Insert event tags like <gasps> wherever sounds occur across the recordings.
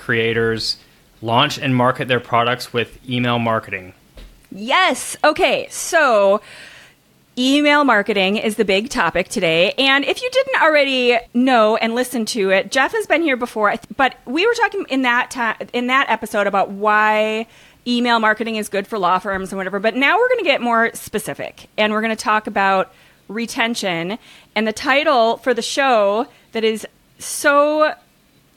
creators launch and market their products with email marketing. Yes. Okay. So, email marketing is the big topic today. And if you didn't already know and listen to it, Jeff has been here before, but we were talking in that ta- in that episode about why email marketing is good for law firms and whatever. But now we're going to get more specific, and we're going to talk about retention. And the title for the show that is so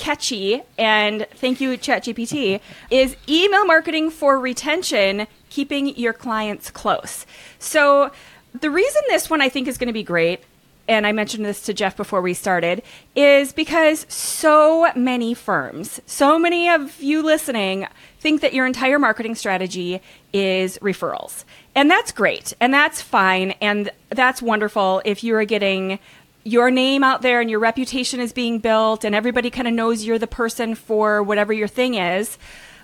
catchy and thank you ChatGPT is email marketing for retention, keeping your clients close. So the reason this one I think is going to be great and I mentioned this to Jeff before we started, is because so many firms, so many of you listening, think that your entire marketing strategy is referrals. And that's great. And that's fine. And that's wonderful if you are getting your name out there and your reputation is being built and everybody kind of knows you're the person for whatever your thing is.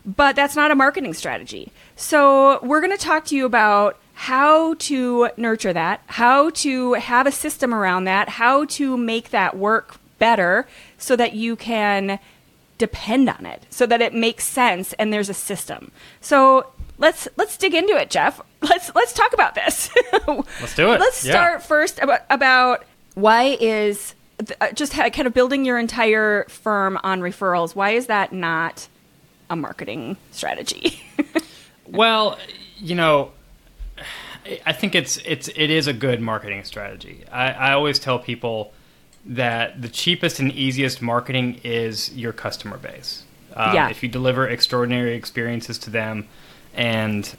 But that's not a marketing strategy. So, we're going to talk to you about how to nurture that, how to have a system around that, how to make that work better so that you can depend on it, so that it makes sense and there's a system. So, let's let's dig into it, Jeff. Let's let's talk about this. let's do it. <laughs> Let's start yeah. first about, about why is uh, just kind of building your entire firm on referrals? Why is that not a marketing strategy? <laughs> well, you know, I think it's it's it is a good marketing strategy. I, I always tell people that the cheapest and easiest marketing is your customer base. Um, yeah. If you deliver extraordinary experiences to them, and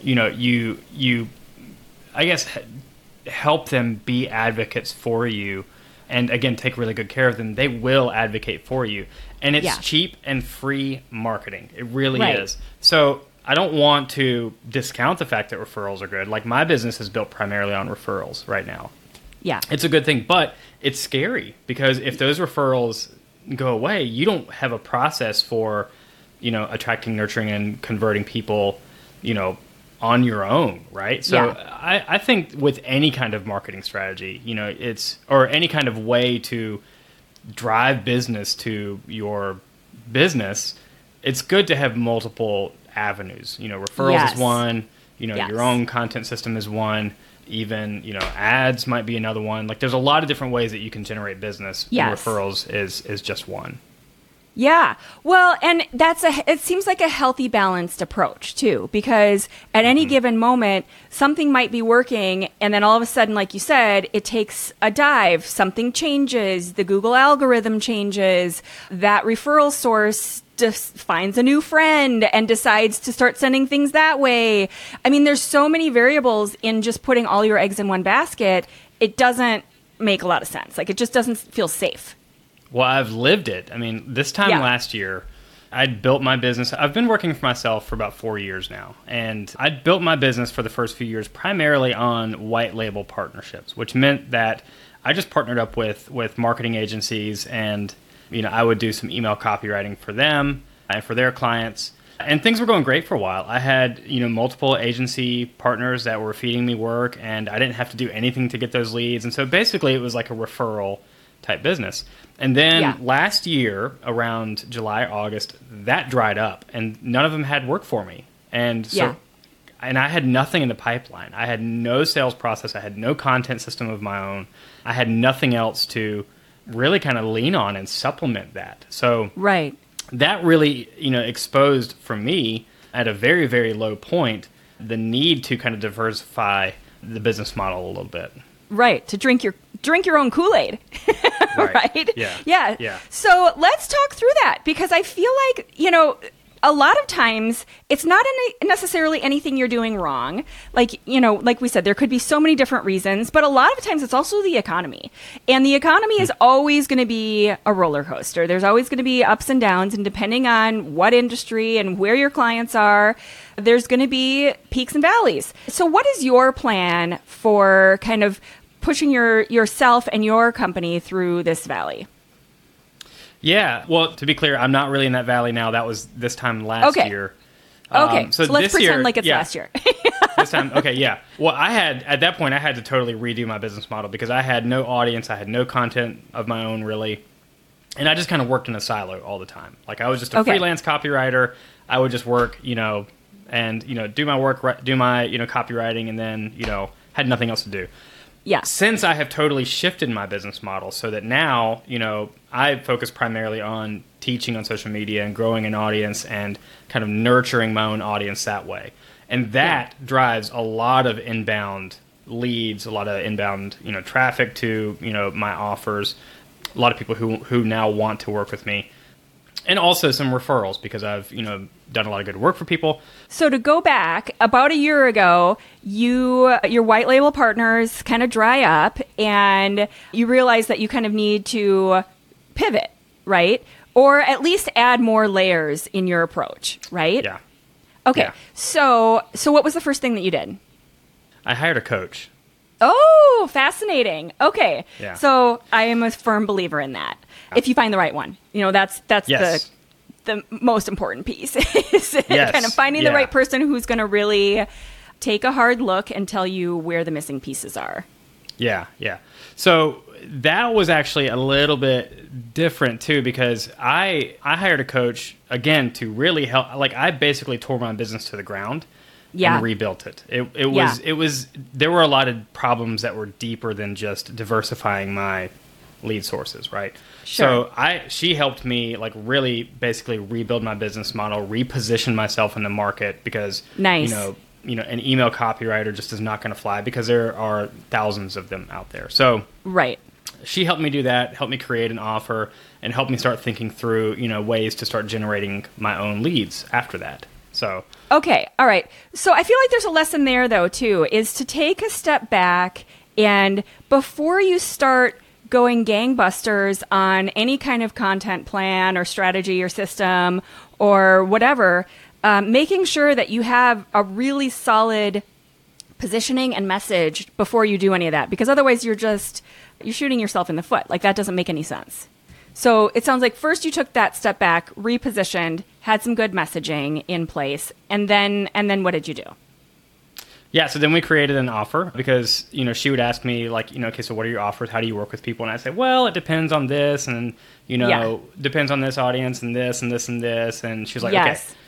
you know you you, I guess help them be advocates for you and again take really good care of them they will advocate for you. And it's yeah. cheap and free marketing. It really right. is. So i don't want to discount the fact that referrals are good. Like my business is built primarily on referrals right now. Yeah. It's a good thing but it's scary because if those referrals go away you don't have a process for you know attracting nurturing and converting people you know on your own, right? So yeah. I, I think with any kind of marketing strategy, you know, it's or any kind of way to drive business to your business, it's good to have multiple avenues. You know, referrals yes. is one. You know, yes. your own content system is one. Even you know, ads might be another one. Like, there's a lot of different ways that you can generate business. Yes. referrals is is just one. Yeah. Well, and that's a it seems like a healthy balanced approach too because at any mm-hmm. given moment something might be working and then all of a sudden like you said it takes a dive, something changes, the Google algorithm changes, that referral source just finds a new friend and decides to start sending things that way. I mean, there's so many variables in just putting all your eggs in one basket. It doesn't make a lot of sense. Like it just doesn't feel safe. Well, I've lived it. I mean, this time yeah. last year, I'd built my business. I've been working for myself for about four years now. And I'd built my business for the first few years primarily on white label partnerships, which meant that I just partnered up with, with marketing agencies and, you know, I would do some email copywriting for them and for their clients. And things were going great for a while. I had, you know, multiple agency partners that were feeding me work and I didn't have to do anything to get those leads. And so basically it was like a referral type business. And then yeah. last year, around July, August, that dried up, and none of them had work for me. And so, yeah. and I had nothing in the pipeline. I had no sales process. I had no content system of my own. I had nothing else to really kind of lean on and supplement that. So, right, that really, you know, exposed for me at a very, very low point the need to kind of diversify the business model a little bit. Right, to drink your drink your own Kool-Aid. <laughs> right. <laughs> right? Yeah. Yeah. Yeah. So, let's talk through that because I feel like, you know, a lot of times it's not any, necessarily anything you're doing wrong. Like, you know, like we said, there could be so many different reasons, but a lot of times it's also the economy. And the economy is hmm. always going to be a roller coaster. There's always going to be ups and downs. And depending on what industry and where your clients are, there's going to be peaks and valleys. So, what is your plan for kind of pushing your yourself and your company through this valley? Yeah. Well, to be clear, I'm not really in that valley now. That was this time last okay. year. Okay. Um, so, so, let's pretend year, like it's yeah, last year. <laughs> <laughs> this time, okay, yeah. Well, I had at that point I had to totally redo my business model because I had no audience, I had no content of my own really, and I just kind of worked in a silo all the time. Like I was just a okay. freelance copywriter. I would just work, you know, and you know do my work, do my you know copywriting, and then you know had nothing else to do. Yeah. Since I have totally shifted my business model so that now, you know, I focus primarily on teaching on social media and growing an audience and kind of nurturing my own audience that way. And that yeah. drives a lot of inbound leads, a lot of inbound, you know, traffic to, you know, my offers. A lot of people who who now want to work with me and also some referrals because I've you know done a lot of good work for people. So to go back about a year ago, you your white label partners kind of dry up, and you realize that you kind of need to pivot, right? Or at least add more layers in your approach, right? Yeah. Okay. Yeah. So so what was the first thing that you did? I hired a coach. Oh, fascinating. Okay. Yeah. So I am a firm believer in that. If you find the right one. You know, that's that's yes. the the most important piece <laughs> is yes. kind of finding yeah. the right person who's going to really take a hard look and tell you where the missing pieces are. Yeah, yeah. So that was actually a little bit different too because I I hired a coach again to really help like I basically tore my business to the ground yeah. and rebuilt it. It it was yeah. it was there were a lot of problems that were deeper than just diversifying my lead sources, right? Sure. So I she helped me like really basically rebuild my business model, reposition myself in the market because nice. you know you know an email copywriter just is not going to fly because there are thousands of them out there. So right. She helped me do that, helped me create an offer, and helped me start thinking through you know ways to start generating my own leads after that. So okay, all right. So I feel like there's a lesson there though too, is to take a step back and before you start going gangbusters on any kind of content plan or strategy or system or whatever, um, making sure that you have a really solid positioning and message before you do any of that because otherwise you're just you're shooting yourself in the foot. Like that doesn't make any sense. So it sounds like first you took that step back repositioned had some good messaging in place and then and then what did you do yeah, so then we created an offer because you know she would ask me like you know okay so what are your offers how do you work with people and I say well it depends on this and you know yeah. depends on this audience and this and this and this and she was like yes. okay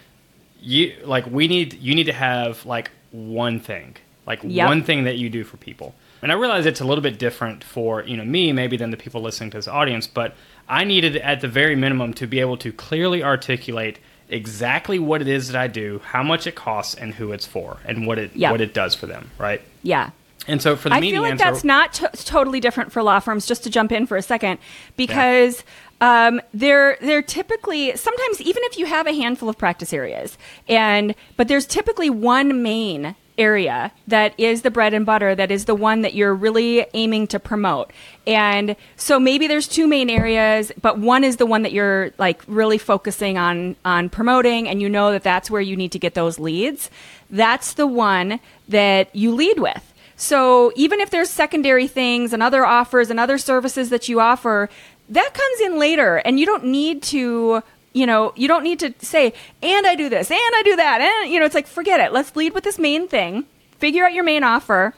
you like we need you need to have like one thing like yep. one thing that you do for people and I realize it's a little bit different for you know me maybe than the people listening to this audience but I needed at the very minimum to be able to clearly articulate exactly what it is that I do, how much it costs, and who it's for, and what it what it does for them, right? Yeah. And so for the media. I feel like answer, that's not t- totally different for law firms. Just to jump in for a second, because yeah. um, they're they're typically sometimes even if you have a handful of practice areas, and but there's typically one main area that is the bread and butter that is the one that you're really aiming to promote. And so maybe there's two main areas but one is the one that you're like really focusing on on promoting and you know that that's where you need to get those leads. That's the one that you lead with. So even if there's secondary things and other offers and other services that you offer that comes in later and you don't need to you know, you don't need to say, and I do this, and I do that. And, you know, it's like, forget it. Let's lead with this main thing, figure out your main offer,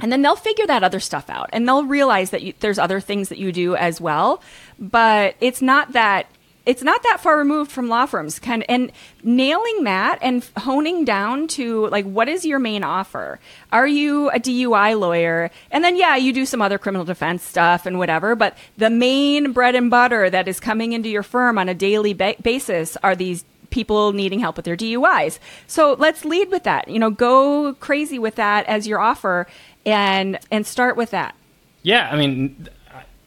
and then they'll figure that other stuff out. And they'll realize that you, there's other things that you do as well. But it's not that it's not that far removed from law firms kind of, and nailing that and honing down to like what is your main offer? Are you a dui lawyer? And then yeah you do some other criminal defense stuff and whatever but the main bread and butter that is coming into your firm on a daily ba- basis are these people needing help with their duis so let's lead with that you know go crazy with that as your offer and and start with that. Yeah i mean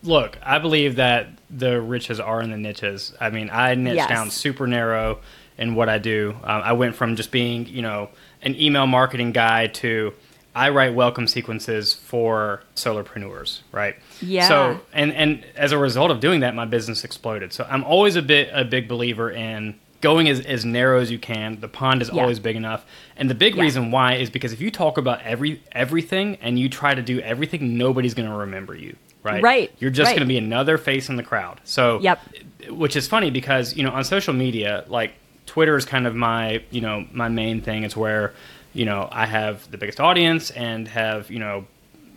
look i believe that the riches are in the niches. I mean, I niche yes. down super narrow, in what I do. Um, I went from just being, you know, an email marketing guy to I write welcome sequences for solopreneurs, right? Yeah. So and and as a result of doing that, my business exploded. So I'm always a bit a big believer in going as, as narrow as you can. The pond is yeah. always big enough. And the big yeah. reason why is because if you talk about every everything and you try to do everything, nobody's going to remember you. Right. Right. You're just right. going to be another face in the crowd. So, yep. Which is funny because you know on social media, like Twitter is kind of my you know my main thing. It's where you know I have the biggest audience and have you know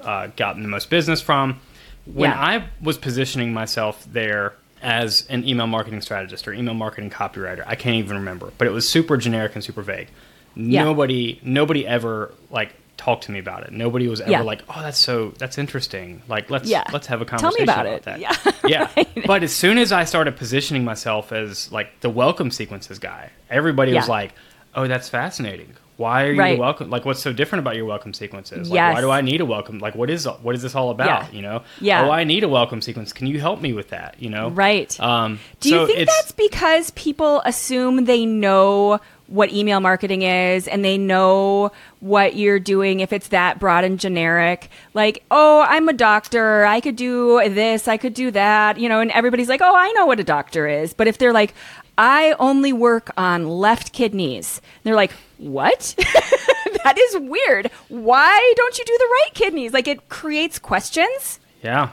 uh, gotten the most business from. When yeah. I was positioning myself there as an email marketing strategist or email marketing copywriter. I can't even remember, but it was super generic and super vague. Yeah. Nobody nobody ever like talked to me about it. Nobody was ever yeah. like, "Oh, that's so that's interesting. Like let's yeah. let's have a conversation about, about, that." Yeah. <laughs> yeah. right. But as soon as I started positioning myself as like the welcome sequences guy, everybody was like, "Oh, that's fascinating. Why are right. you welcome? Like, what's so different about your welcome sequences? Like, yes. why do I need a welcome? Like, what is what is this all about? You know? Yeah. Oh, I need a welcome sequence. Can you help me with that? You know? Right. Um, do you think that's because people assume they know what email marketing is and they know what you're doing if it's that broad and generic like oh i'm a doctor i could do this i could do that you know and everybody's like oh i know what a doctor is but if they're like i only work on left kidneys they're like what? <laughs> that is weird. Why don't you do the right kidneys? Like it creates questions. Yeah.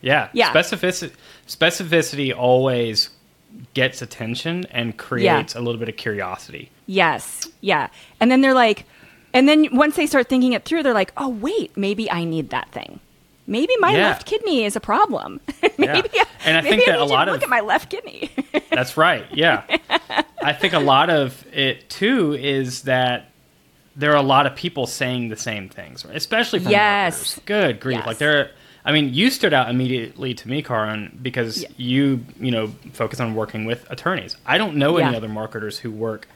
Yeah. Yeah. Specificity, specificity always gets attention and creates yeah. a little bit of curiosity. Yes. Yeah. And then they're like, and then once they start thinking it through, they're like, oh, wait, maybe I need that thing. Maybe my yeah. left kidney is a problem. <laughs> maybe, yeah. and I think that a lot of look at my left kidney. <laughs> that's right. Yeah, I think a lot of it too is that there are a lot of people saying the same things, especially from yes. Good grief! Yes. Like there, I mean, you stood out immediately to me, Karin, because yeah. you you know focus on working with attorneys. I don't know yeah. any other marketers who work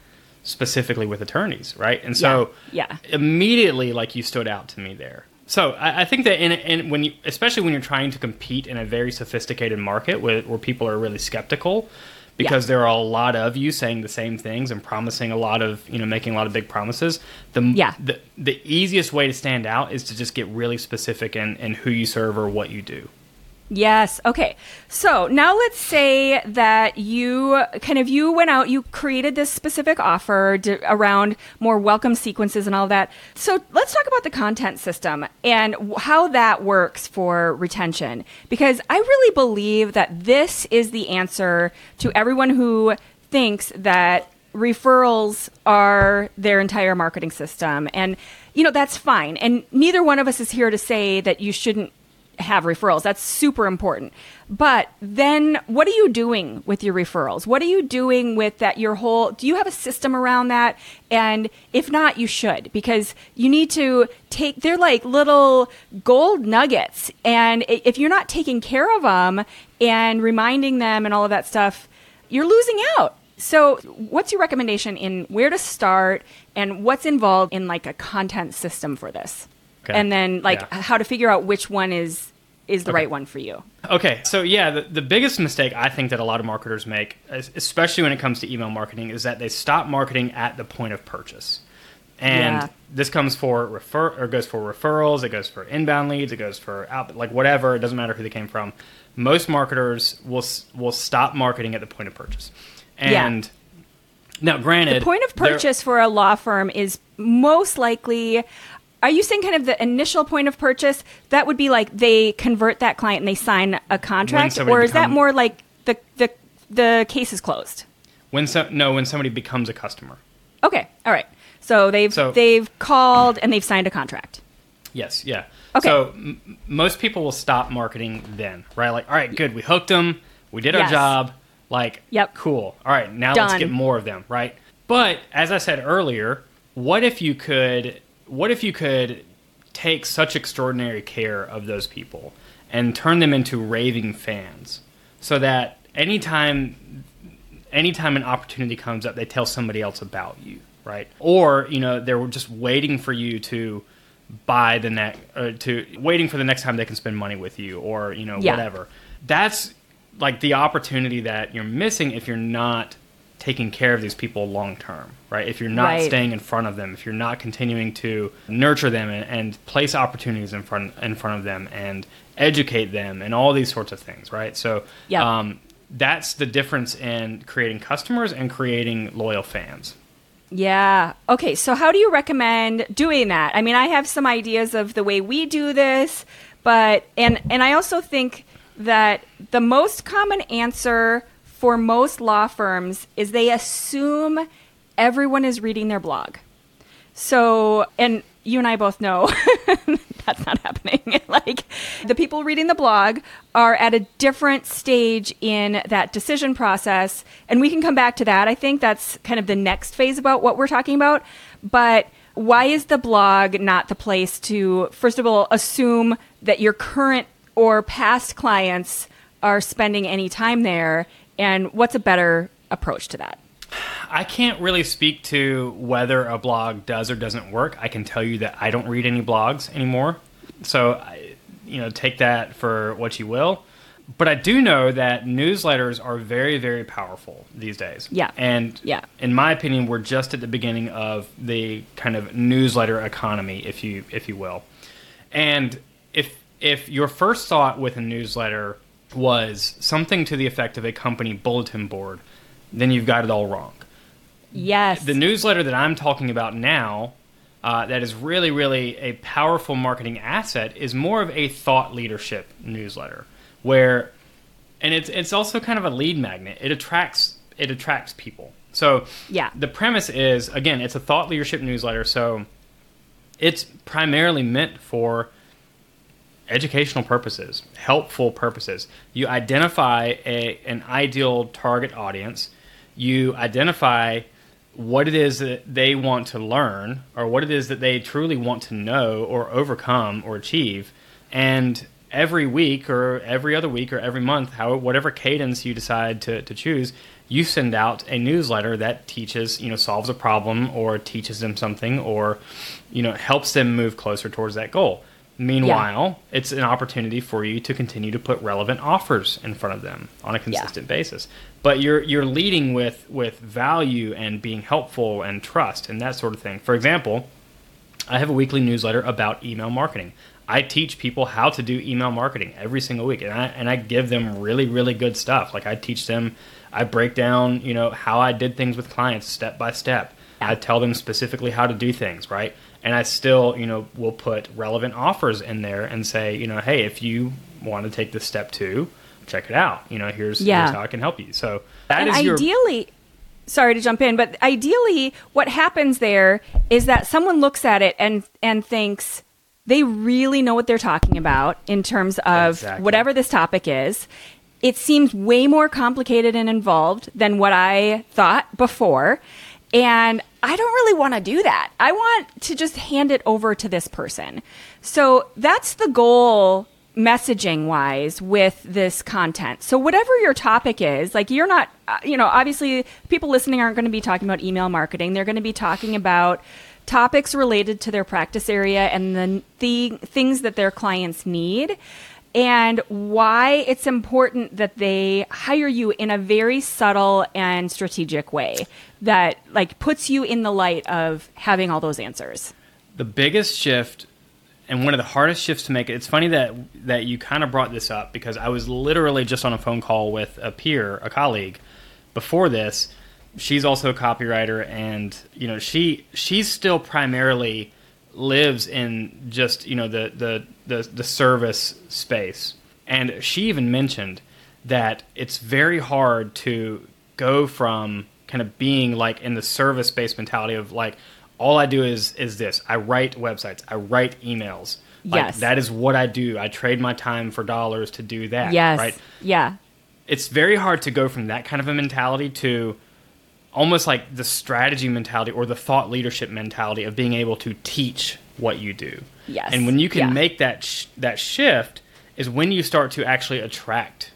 specifically with attorneys, right? And so, yeah. immediately, like you stood out to me there. So I, I, think that in, in when you, especially when you're trying to compete in a very sophisticated market where, where people are really skeptical, because yeah. there are a lot of you saying the same things and promising a lot of you know making a lot of big promises the yeah. the, the easiest way to stand out is to just get really specific in, in who you serve or what you do Yes. Okay. So now let's say that you kind of you went out, you created this specific offer to, around more welcome sequences and all that. So let's talk about the content system and how that works for retention because I really believe that this is the answer to everyone who thinks that referrals are their entire marketing system and you know that's fine and neither one of us is here to say that you shouldn't have referrals. That's super important. But then what are you doing with your referrals? What are you doing with that your whole do you have a system around that? And if not, you should because you need to take they're like little gold nuggets and if you're not taking care of them and reminding them and all of that stuff, you're losing out. So, what's your recommendation in where to start and what's involved in like a content system for this? Okay. And then like yeah. how to figure out which one is is the okay. right one for you. Okay, so yeah, the, the biggest mistake I think that a lot of marketers make, especially when it comes to email marketing, is that they stop marketing at the point of purchase. And yeah. this comes for refer or goes for referrals, it goes for inbound leads, it goes for out like whatever. It doesn't matter who they came from. Most marketers will will stop marketing at the point of purchase. And yeah. now, granted, the point of purchase for a law firm is most likely are you saying kind of the initial point of purchase? That would be like they convert that client and they sign a contract, or is become, that more like the the the case is closed? When so, no, when somebody becomes a customer. Okay, all right. So they've so, they've called and they've signed a contract. Yes, yeah. Okay. So m- most people will stop marketing then, right? Like, all right, good, we hooked them, we did our job. Like, yep. cool. All right, now Done. let's get more of them, right? But as I said earlier, what if you could what if you could take such extraordinary care of those people and turn them into raving fans so that anytime anytime an opportunity comes up they tell somebody else about you right? Or you know they're just waiting for you to buy the next uh, to waiting for the next time they can spend money with you or you know yeah. whatever. That's like the opportunity that you're missing if you're not taking care of these people long term, right? If you're not Right. staying in front of them, if you're not continuing to nurture them and, and place opportunities in front in front of them and educate them and all these sorts of things, right? So Yep. um, that's the difference in creating customers and creating loyal fans. Yeah. Okay. So, how do you recommend doing that? I mean, I have some ideas of the way we do this, but and and I also think that the most common answer for most law firms is they assume everyone is reading their blog. So, and you and I both know <laughs> that's not happening. <laughs> like, the people reading the blog are at a different stage in that decision process. And we can come back to that. I think that's kind of the next phase about what we're talking about. But why is the blog not the place to, first of all, assume that your current or past clients are spending any time there? And what's a better approach to that? I can't really speak to whether a blog does or doesn't work. I can tell you that I don't read any blogs anymore. So, I, you know, take that for what you will. But I do know that newsletters are very, very powerful these days. Yeah. And Yeah. in my opinion, we're just at the beginning of the kind of newsletter economy, if you if you will. And if if your first thought with a newsletter was something to the effect of a company bulletin board, then you've got it all wrong Yes. the newsletter that I'm talking about now, uh, that is really, really a powerful marketing asset, is more of a thought leadership newsletter, where, and it's it's also kind of a lead magnet. It attracts it attracts people. So Yeah. the premise is again, it's a thought leadership newsletter. So it's primarily meant for educational purposes, helpful purposes. You identify a, an ideal target audience. You identify what it is that they want to learn or what it is that they truly want to know or overcome or achieve. And every week or every other week or every month, how whatever cadence you decide to, to choose, you send out a newsletter that teaches, you know, solves a problem or teaches them something or, you know, helps them move closer towards that goal. Meanwhile, it's an opportunity for you to continue to put relevant offers in front of them on a consistent basis. But you're you're leading with with value and being helpful and trust and that sort of thing. For example, I have a weekly newsletter about email marketing. I teach people how to do email marketing every single week, and I and I give them really really good stuff. Like I teach them, I break down you know how I did things with clients step by step. I tell them specifically how to do things right, and I still you know will put relevant offers in there and say you know hey if you want to take this step too, check it out. You know here's, Yeah. here's how I can help you. So that and is your ideally sorry to jump in but ideally what happens there is that someone looks at it and and thinks they really know what they're talking about in terms of Exactly. whatever this topic is it seems way more complicated and involved than what i thought before and i don't really want to do that i want to just hand it over to this person so that's the goal messaging wise with this content. So whatever your topic is, like you're not, uh, you know, obviously people listening aren't going to be talking about email marketing. They're going to be talking about topics related to their practice area and the, the things that their clients need and why it's important that they hire you in a very subtle and strategic way that like puts you in the light of having all those answers. the biggest shift and one of the hardest shifts to make it's funny that that you kind of brought this up because i was literally just on a phone call with a peer a colleague before this she's also a copywriter and you know she she's still primarily lives in just you know the the the, the service space and she even mentioned that it's very hard to go from kind of being like in the service based mentality of like all I do is is this I write websites I write emails like Yes. that is what I do I trade my time for dollars to do that Yes. right Yeah. it's very hard to go from that kind of a mentality to almost like the strategy mentality or the thought leadership mentality of being able to teach what you do. Yes. And when you can Yeah. make that sh- that shift is when you start to actually attract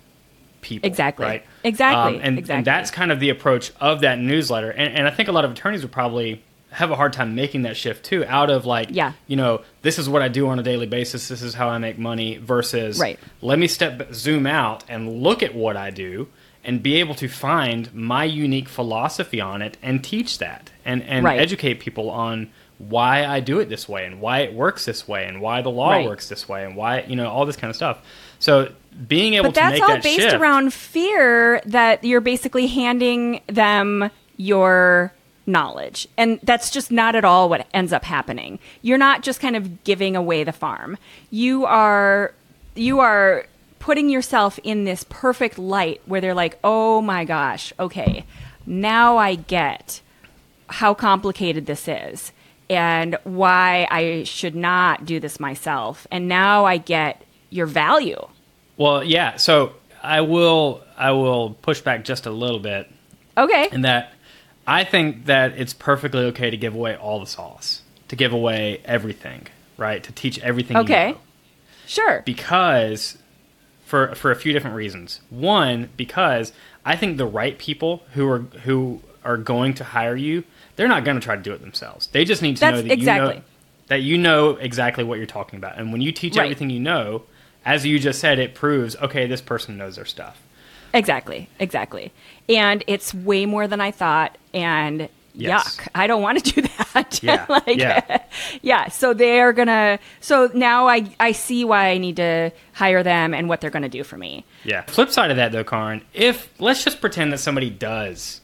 people. Exactly. Right. Exactly. Um, and, Exactly. and that's kind of the approach of that newsletter. And, and I think a lot of attorneys would probably have a hard time making that shift too out of like Yeah. you know this is what i do on a daily basis this is how i make money versus Right. let me step zoom out and look at what i do and be able to find my unique philosophy on it and teach that and, and Right. educate people on why I do it this way and why it works this way and why the law Right. works this way and why you know all this kind of stuff. So being able to do that. But to that's all that based shift, around fear that you're basically handing them your knowledge. And that's just not at all what ends up happening. You're not just kind of giving away the farm. You are you are putting yourself in this perfect light where they're like, "Oh my gosh, okay. Now I get how complicated this is and why I should not do this myself. And now I get your value." Well, yeah. So I will I will push back just a little bit Okay. in that I think that it's perfectly okay to give away all the sauce, to give away everything, right? To teach everything. you Okay. know. Sure. because for for a few different reasons. One, because I think the right people who are who are going to hire you, they're not going to try to do it themselves. They just need to That's- know that you know that you know exactly what you're talking about. And when you teach Right. everything you know, as you just said, it proves okay, this person knows their stuff. Exactly. Exactly. And it's way more than I thought. And Yes. yuck, I don't want to do <laughs> that. Yeah, <laughs> like, yeah. <laughs> yeah. So they're gonna. So now I I see why I need to hire them and what they're gonna do for me. Yeah. Flip side of that, though, Karin, if let's just pretend that somebody does,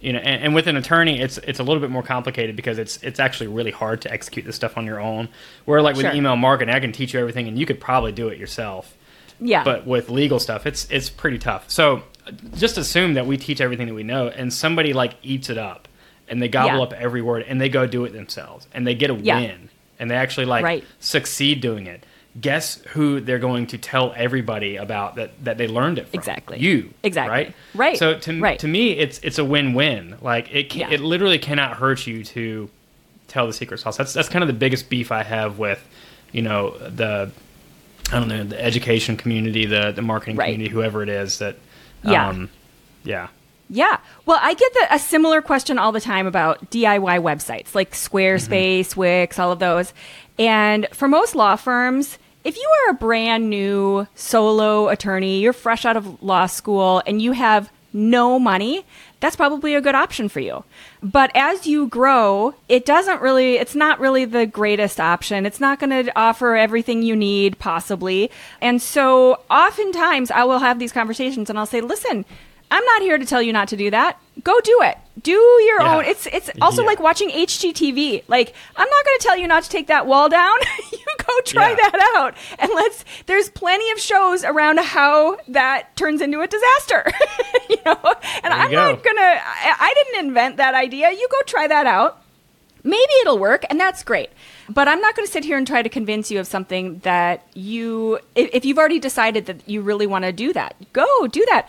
you know, and, and with an attorney, it's it's a little bit more complicated because it's it's actually really hard to execute this stuff on your own. Where like with Sure. email marketing, I can teach you everything, and you could probably do it yourself. Yeah. But with legal stuff, it's it's pretty tough. So just assume that we teach everything that we know, and somebody like eats it up, and they gobble Yeah. up every word, and they go do it themselves, and they get a Yeah. win, and they actually like Right. succeed doing it. Guess who they're going to tell everybody about that that they learned it from? Exactly. You. Exactly. Right. Right. So to Right. to me, it's it's a win win. Like it can, Yeah. it literally cannot hurt you to tell the secret sauce. That's that's kind of the biggest beef I have with you know the I don't know the education community, the the marketing Right. community, whoever it is that. Yeah. Um, yeah. Yeah. Well, I get the, a similar question all the time about DIY websites like Squarespace, mm-hmm. Wix, all of those. And for most law firms, if you are a brand new solo attorney, you're fresh out of law school, and you have no money, that's probably a good option for you. But as you grow, it doesn't really, it's not really the greatest option. It's not going to offer everything you need, possibly. And so oftentimes I will have these conversations and I'll say, listen, I'm not here to tell you not to do that. Go do it. Do your Yeah. own. It's it's also Yeah. like watching HGTV. Like I'm not going to tell you not to take that wall down. <laughs> you go try Yeah. that out. And let's there's plenty of shows around how that turns into a disaster. <laughs> you know? And you I'm go. not going to I, I didn't invent that idea. You go try that out. Maybe it'll work and that's great. But I'm not going to sit here and try to convince you of something that you if, if you've already decided that you really want to do that. Go do that.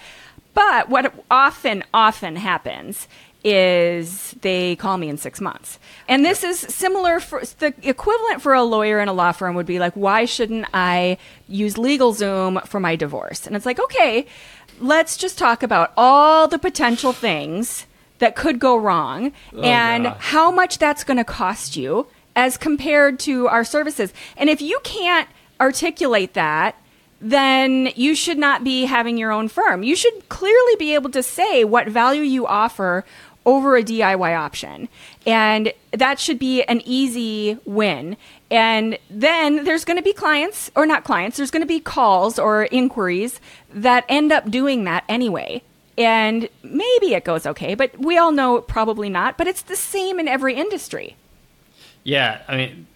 But what often, often happens is they call me in six months. And this is similar for the equivalent for a lawyer in a law firm would be like, why shouldn't I use LegalZoom for my divorce? And it's like, okay, let's just talk about all the potential things that could go wrong oh, and gosh. how much that's going to cost you as compared to our services. And if you can't articulate that, then you should not be having your own firm. You should clearly be able to say what value you offer over a DIY option. And that should be an easy win. And then there's going to be clients, or not clients, there's going to be calls or inquiries that end up doing that anyway. And maybe it goes okay, but we all know probably not. But it's the same in every industry. Yeah, I mean,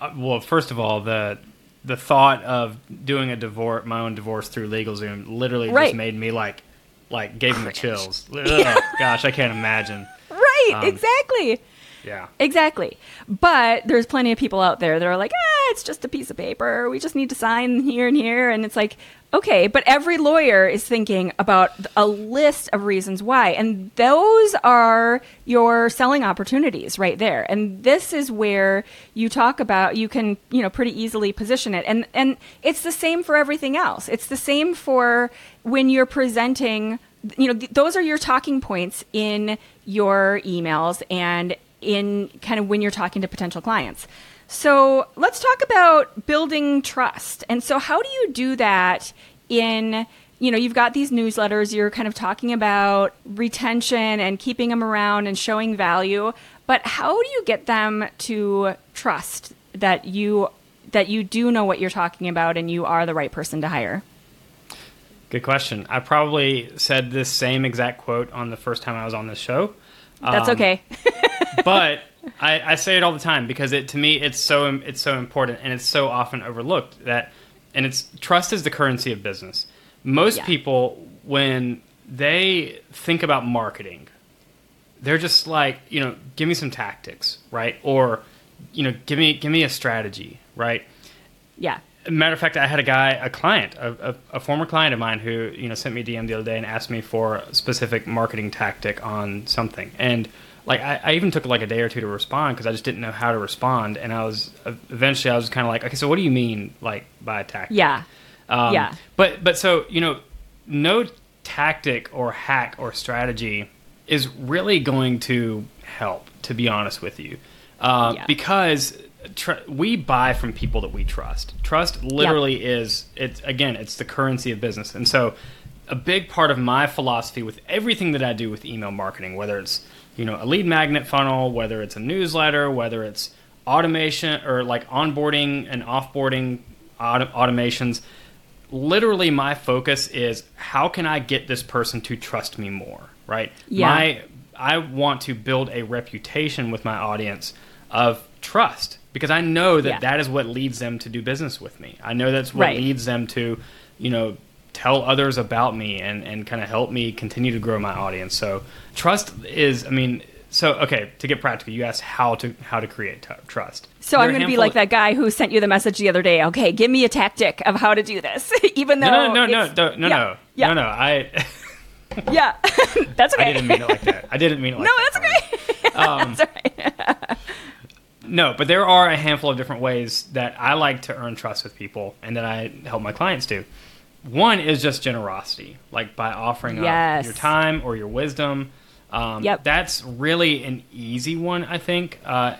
uh, well, first of all, the the thought of doing a divorce, my own divorce through LegalZoom, literally Right. just made me like, like gave me chills. Ugh, <laughs> gosh, I can't imagine. Right, Um, exactly. Yeah, Exactly. But there's plenty of people out there that are like, ah, it's just a piece of paper. We just need to sign here and here. And it's like, okay, but every lawyer is thinking about a list of reasons why. And those are your selling opportunities right there. And this is where you talk about, you can, you know, pretty easily position it. And, and it's the same for everything else. It's the same for when you're presenting you know th- those are your talking points in your emails and in kind of when you're talking to potential clients so let's talk about building trust and so how do you do that in you know, you've got these newsletters, you're kind of talking about retention and keeping them around and showing value, but how do you get them to trust that you that you do know what you're talking about and you are the right person to hire? Good question. I probably said this same exact quote on the first time I was on this show. That's um, okay. <laughs> but I, I, say it all the time because it to me it's so it's so important and it's so often overlooked that and it's trust is the currency of business. Most yeah. people when they think about marketing, they're just like you know give me some tactics right or you know give me give me a strategy right. Yeah matter of fact, I had a guy, a client, a, a, a, former client of mine who you know sent me a DM the other day and asked me for a specific marketing tactic on something, and like I, I even took like a day or two to respond because I just didn't know how to respond, and I was eventually I was kind of like, okay, so what do you mean like by tactic? Yeah, um, yeah. But but so you know, no tactic or hack or strategy is really going to help. To be honest with you, uh, yeah. because tr- we buy from people that we trust. Trust literally is it's again it's the currency of business, and so a big part of my philosophy with everything that I do with email marketing, whether it's you know a lead magnet funnel, whether it's a newsletter, whether it's automation or like onboarding and offboarding auto- automations. Literally, my focus is how can I get this person to trust me more, right? Yeah. My I want to build a reputation with my audience of trust because I know that yeah. that is what leads them to do business with me. I know that's what right. leads them to, you know, tell others about me and, and kind of help me continue to grow my audience. So trust is, I mean, so okay, to get practical, you asked how to how to create t- trust. So there I'm going to be like that guy who sent you the message the other day. Okay, give me a tactic of how to do this, <laughs> even though no no no no no no, yeah, no, yeah. no no I. <laughs> yeah, <laughs> that's okay. I didn't mean it like that. I didn't mean it like no, that. No, that's okay. Um, that's right. No, but there are a handful of different ways that I like to earn trust with people and that I help my clients do. One is just generosity, like by offering yes. up your time or your wisdom. Um, yep. That's really an easy one, I think. Uh,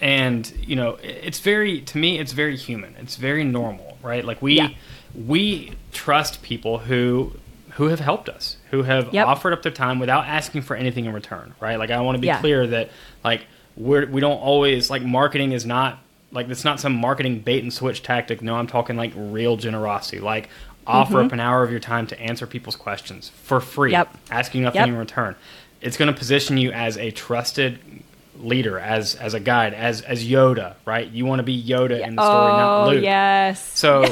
and you know, it's very to me, it's very human. It's very normal, right? Like we yeah. we trust people who who have helped us, who have yep. offered up their time without asking for anything in return, right? Like I want to be yeah. clear that like we're we don't always like marketing is not like it's not some marketing bait and switch tactic. No, I'm talking like real generosity. Like offer mm-hmm. up an hour of your time to answer people's questions for free, yep. asking nothing yep. in return. It's going to position you as a trusted leader, as as a guide, as as Yoda, right? You want to be Yoda in the story, oh, not Luke. Yes. So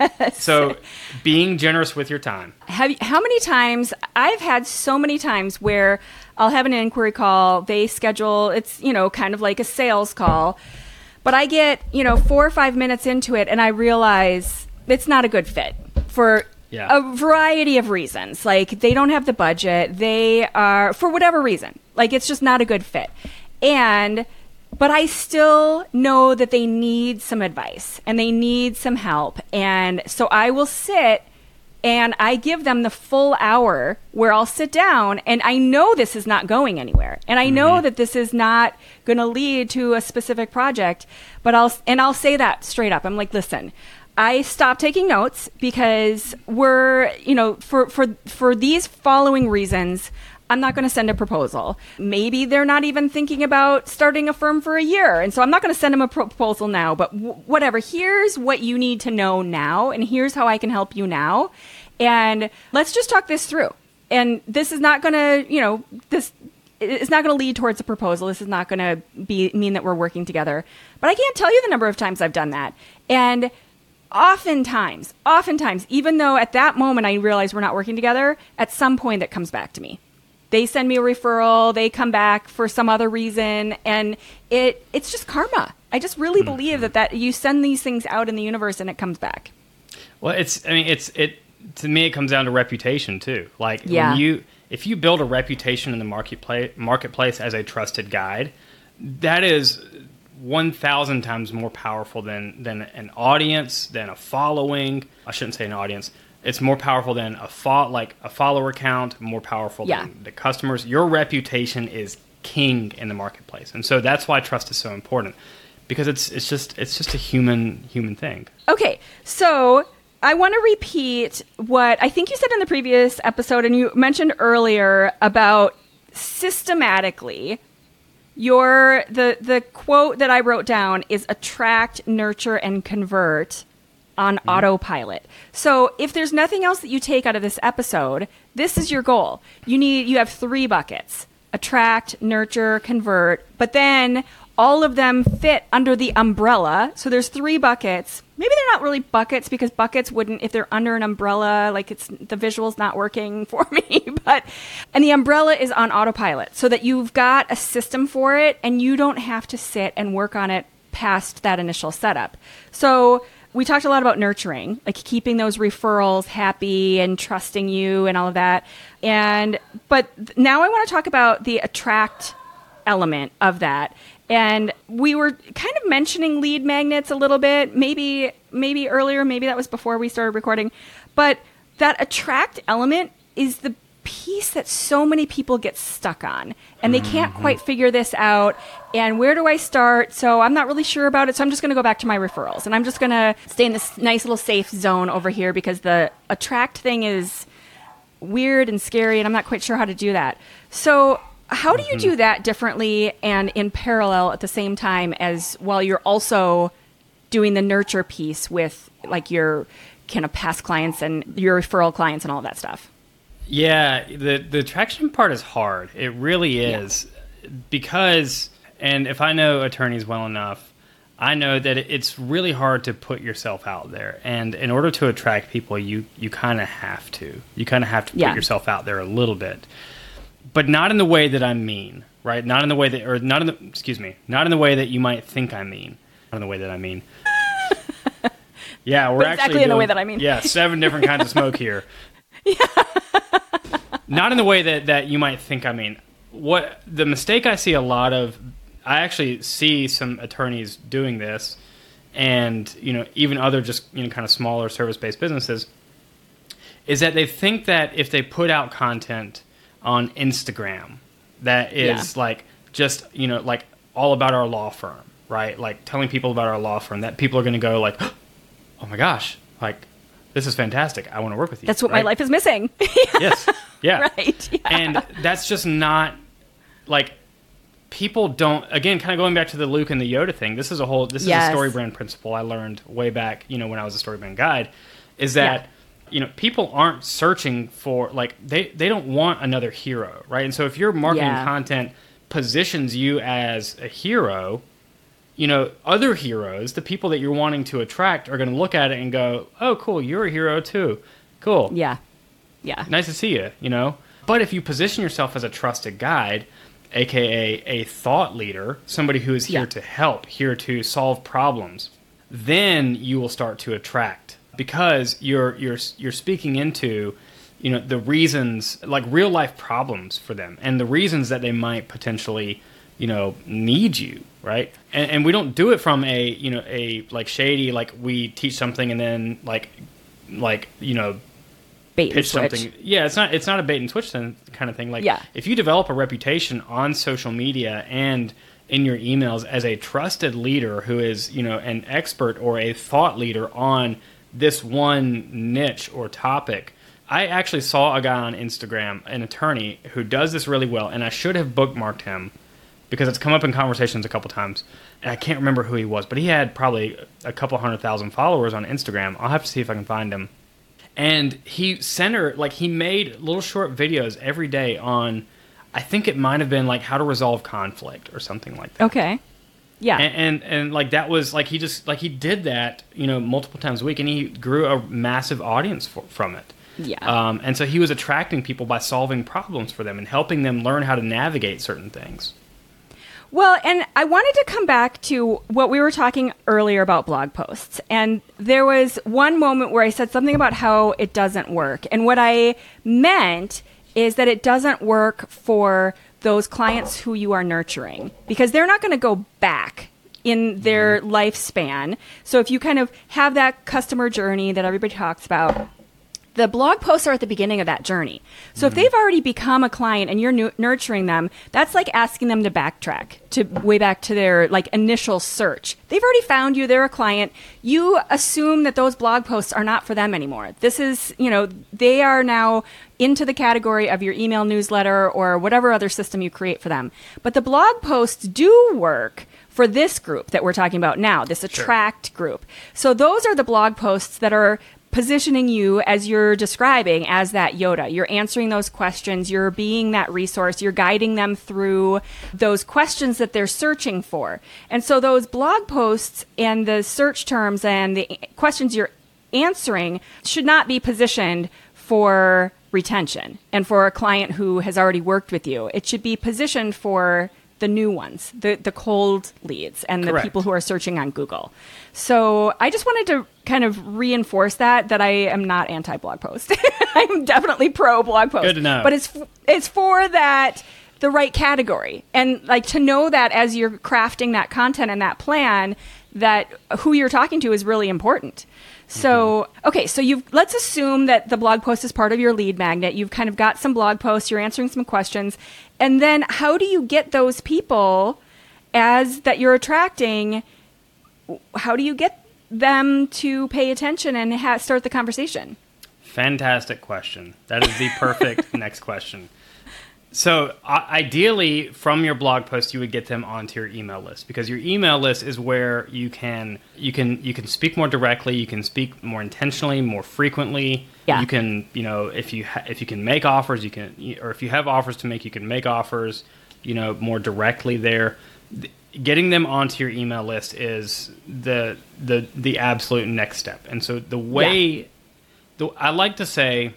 yes. so being generous with your time. Have how many times I've had so many times where I'll have an inquiry call. They schedule, it's, you know, kind of like a sales call. But I get, you know, four or five minutes into it and I realize it's not a good fit for yeah. a variety of reasons. Like they don't have the budget. They are, for whatever reason, like it's just not a good fit. And, but I still know that they need some advice and they need some help. And so I will sit and I give them the full hour where I'll sit down and I know this is not going anywhere. And I know mm-hmm. that this is not going to lead to a specific project, but I'll and I'll say that straight up. I'm like, "Listen, I stopped taking notes because we're, you know, for for for these following reasons, I'm not going to send a proposal. Maybe they're not even thinking about starting a firm for a year. And so I'm not going to send them a proposal now, but w- whatever. Here's what you need to know now, and here's how I can help you now. And let's just talk this through. And this is not going to, you know, this it's not going to lead towards a proposal. This is not going to be mean that we're working together. But I can't tell you the number of times I've done that. And oftentimes, oftentimes, even though at that moment I realize we're not working together, at some point it comes back to me they send me a referral they come back for some other reason and it it's just karma i just really mm-hmm. believe that that you send these things out in the universe and it comes back well it's i mean it's it to me it comes down to reputation too like yeah. when you if you build a reputation in the marketplace marketplace as a trusted guide that is 1000 times more powerful than than an audience than a following i shouldn't say an audience it's more powerful than a fo- like a follower count, more powerful yeah. than the customers. Your reputation is king in the marketplace, and so that's why trust is so important because it's it's just it's just a human human thing. Okay, so I want to repeat what I think you said in the previous episode, and you mentioned earlier about systematically. Your the the quote that I wrote down is attract, nurture, and convert on mm-hmm. autopilot. So if there's nothing else that you take out of this episode, this is your goal. You need you have three buckets: attract, nurture, convert. But then all of them fit under the umbrella. So there's three buckets. Maybe they're not really buckets because buckets wouldn't if they're under an umbrella, like it's the visual's not working <laughs> for me. But and the umbrella is on autopilot so that you've got a system for it and you don't have to sit and work on it past that initial setup. So we talked a lot about nurturing, like keeping those referrals happy and trusting you and all of that. And but now I want to talk about the attract element of that and we were kind of mentioning lead magnets a little bit maybe maybe earlier maybe that was before we started recording but that attract element is the piece that so many people get stuck on and they can't mm-hmm. quite figure this out and where do i start so i'm not really sure about it so i'm just going to go back to my referrals and i'm just going to stay in this nice little safe zone over here because the attract thing is weird and scary and i'm not quite sure how to do that so how do you mm-hmm. do that differently and in parallel at the same time as while you're also doing the nurture piece with like your kind of past clients and your referral clients and all that stuff? Yeah, the the traction part is hard. It really is yeah. because and if I know attorneys well enough, I know that it's really hard to put yourself out there. And in order to attract people, you you kind of have to. You kind of have to put yeah. yourself out there a little bit but not in the way that I mean, right? Not in the way that, or not in the, excuse me, not in the way that you might think I mean. Not in the way that I mean. <laughs> Yeah, we're but actually exactly doing, in the way that I mean. Yeah, seven different kinds of smoke <laughs> here. Yeah. <laughs> not in the way that that you might think I mean. What the mistake I see a lot of, I actually see some attorneys doing this, and you know even other just you know kind of smaller service based businesses, is that they think that if they put out content on Instagram that is yeah. like just you know like all about our law firm, right? Like telling people about our law firm that people are going to go like, <gasps> oh my gosh, like this is fantastic. I want to work with you. That's what right? my life is missing. <laughs> yes. Yeah. Right. Yeah. And that's just not like people don't again kind of going back to the Luke and the Yoda thing. This is a whole this yes. is a StoryBrand principle I learned way back, you know, when I was a StoryBrand guide is that yeah you know people aren't searching for like they they don't want another hero right and so if your marketing yeah. content positions you as a hero you know other heroes the people that you're wanting to attract are going to look at it and go oh cool you're a hero too. Cool. Yeah. Yeah. Nice to see you you know? But if you position yourself as a trusted guide aka a thought leader somebody who is here yeah. to help here to solve problems then you will start to attract. Because you're you're you're speaking into you know the reasons like real life problems for them and the reasons that they might potentially you know need you right and, and we don't do it from a you know a like shady like we teach something and then like like you know bait pitch something yeah it's not it's not a bait and switch kind of thing like yeah. if you develop a reputation on social media and in your emails as a trusted leader who is you know an expert or a thought leader on this one niche or topic. I actually saw a guy on Instagram, an attorney, who does this really well, and I should have bookmarked him because it's come up in conversations a couple times. And I can't remember who he was, but he had probably a couple hundred thousand followers on Instagram. I'll have to see if I can find him. And he centered, like, he made little short videos every day on, I think it might have been like how to resolve conflict or something like that. Okay. Yeah. And, and, and like that was like he just like he did that you know multiple times a week and he grew a massive audience for, from it. Yeah. Um, and so he was attracting people by solving problems for them and helping them learn how to navigate certain things. Well, and I wanted to come back to what we were talking earlier about blog posts. And there was one moment where I said something about how it doesn't work. And what I meant is that it doesn't work for those clients who you are nurturing because they're not going to go back in their mm-hmm. lifespan. So if you kind of have that customer journey that everybody talks about, the blog posts are at the beginning of that journey. So if hmm. they've already become a client and you're nu- nurturing them, that's like asking them to backtrack to way back to their like initial search. They've already found you, they're a client. You assume that those blog posts are not for them anymore. This is, you know, they are now into the category of your email newsletter or whatever other system you create for them. But the blog posts do work for this group that we're talking about now, this attract sure. group. So those are the blog posts that are positioning you as you're describing as that Yoda. You're answering those questions, you're being that resource, you're guiding them through those questions that they're searching for. And so those blog posts and the search terms and the questions you're answering should not be positioned for retention and for a client who has already worked with you. It should be positioned for the new ones, the the cold leads, and the people who are searching on Google. So I just wanted to kind of reinforce that that I am not anti blog post. <laughs> I'm definitely pro blog post. Good to know. But it's it's for that the right category and like to know that as you're crafting that content and that plan that who you're talking to is really important. So, mm-hmm. okay, so you've let's assume that the blog post is part of your lead magnet. You've kind of got some blog posts, you're answering some questions, and then how do you get those people as that you're attracting? How do you get them to pay attention and ha- start the conversation? Fantastic question. That is the perfect <laughs> next question. So, uh, ideally, from your blog post, you would get them onto your email list because your email list is where you can you can you can speak more directly, you can speak more intentionally, more frequently. Yeah. You can you know if you ha- if you can make offers, you can or if you have offers to make, you can make offers. You know more directly there. getting them onto your email list is the the the absolute next step. And so the way yeah. the, I like to say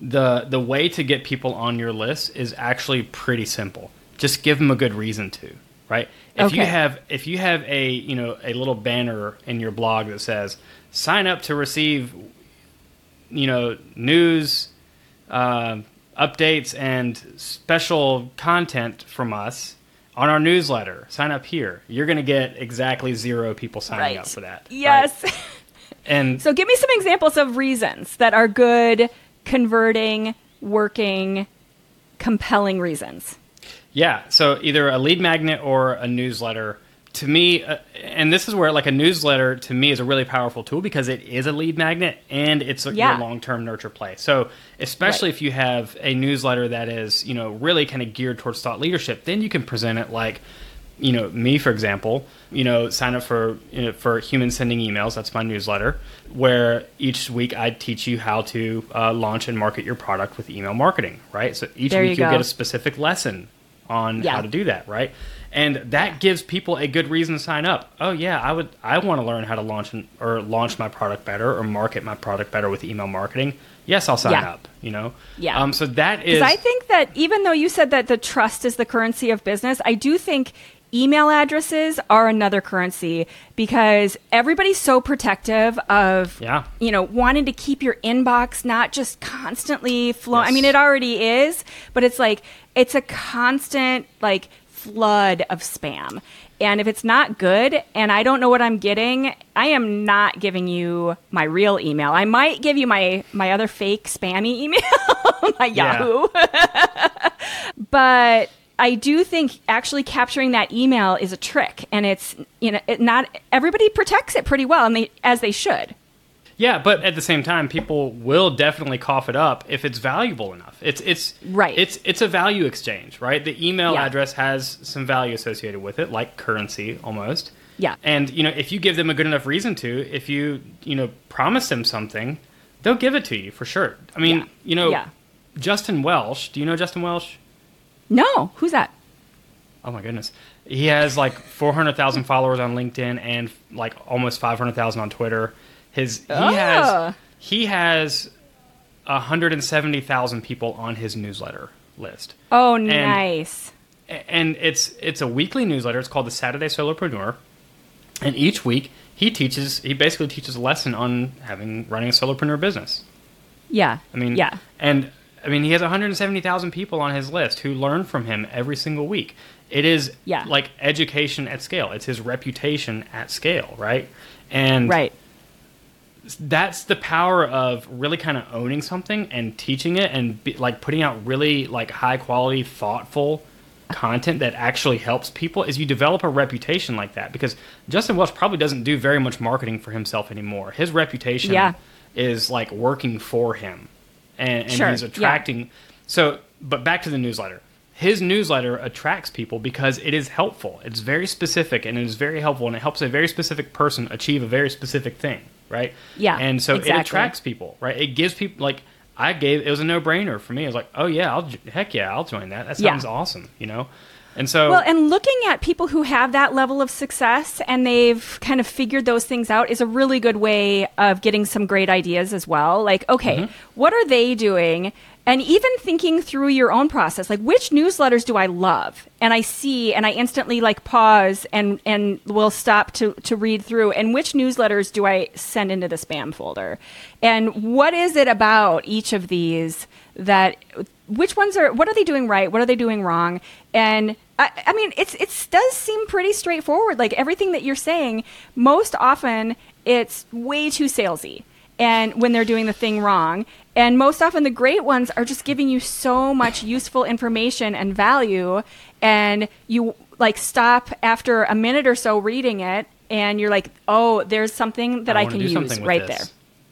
the the way to get people on your list is actually pretty simple. Just give them a good reason to, right? If okay. you have if you have a you know a little banner in your blog that says sign up to receive you know news uh, updates and special content from us on our newsletter sign up here you're going to get exactly zero people signing right. up for that yes right? <laughs> and so give me some examples of reasons that are good converting, working, compelling reasons? Yeah, so either a lead magnet or a newsletter. To me, uh, and this is where like a newsletter to me is a really powerful tool because it is a lead magnet and it's a yeah. long-term nurture play. So, especially right. if you have a newsletter that is, you know, really kind of geared towards thought leadership, then you can present it like you know, me for example, you know, sign up for you know, for human sending emails. That's my newsletter, where each week I teach you how to uh, launch and market your product with email marketing. Right. So each there week you will get a specific lesson on yeah. how to do that. Right. And that gives people a good reason to sign up. Oh yeah, I would. I want to learn how to launch an, or launch my product better or market my product better with email marketing. Yes, I'll sign yeah. up. You know. Yeah. Um. So that is. I think that even though you said that the trust is the currency of business, I do think email addresses are another currency because everybody's so protective of yeah. you know wanting to keep your inbox not just constantly flowing yes. i mean it already is but it's like it's a constant like flood of spam and if it's not good and i don't know what i'm getting i am not giving you my real email i might give you my my other fake spammy <laughs> email my yahoo <laughs> but I do think actually capturing that email is a trick, and it's you know it not everybody protects it pretty well, and they as they should. Yeah, but at the same time, people will definitely cough it up if it's valuable enough. It's it's right. It's it's a value exchange, right? The email yeah. address has some value associated with it, like currency almost. Yeah. And you know, if you give them a good enough reason to, if you you know promise them something, they'll give it to you for sure. I mean, yeah. you know, yeah. Justin Welsh. Do you know Justin Welsh? No, who's that? Oh my goodness, he has like four hundred thousand followers on LinkedIn and like almost five hundred thousand on Twitter. His he oh. has he has hundred and seventy thousand people on his newsletter list. Oh, and, nice. And it's it's a weekly newsletter. It's called the Saturday Solopreneur, and each week he teaches he basically teaches a lesson on having running a solopreneur business. Yeah. I mean, yeah. And I mean, he has 170,000 people on his list who learn from him every single week. It is yeah. like education at scale. It's his reputation at scale, right? And right. that's the power of really kind of owning something and teaching it and be, like putting out really like high quality thoughtful content that actually helps people is you develop a reputation like that because Justin Welsh probably doesn't do very much marketing for himself anymore. His reputation yeah. is like working for him and, and Sure, he's yeah. attracting so but back to the newsletter. His newsletter attracts people because it is helpful. It's very specific and it is very helpful and it helps a very specific person achieve a very specific thing, right? Yeah, And so exactly. it attracts people, right? It gives people like I gave it was a no brainer for me. I was like, oh yeah, I'll heck yeah, I'll join that. That Yeah. sounds awesome, you know. And so Well, and looking at people who have that level of success and they've kind of figured those things out is a really good way of getting some great ideas as well. Like, okay, Mm-hmm. what are they doing? And even thinking through your own process, like which newsletters do I love? And I see and I instantly like pause and and will stop to to read through and which newsletters do I send into the spam folder? And what is it about each of these that which ones are what are they doing right what are they doing wrong and I, I mean it's it does seem pretty straightforward like everything that you're saying most often it's way too salesy and when they're doing the thing wrong and most often the great ones are just giving you so much useful information and value and you like stop after a minute or so reading it and you're like oh there's something that I i, can use right this. there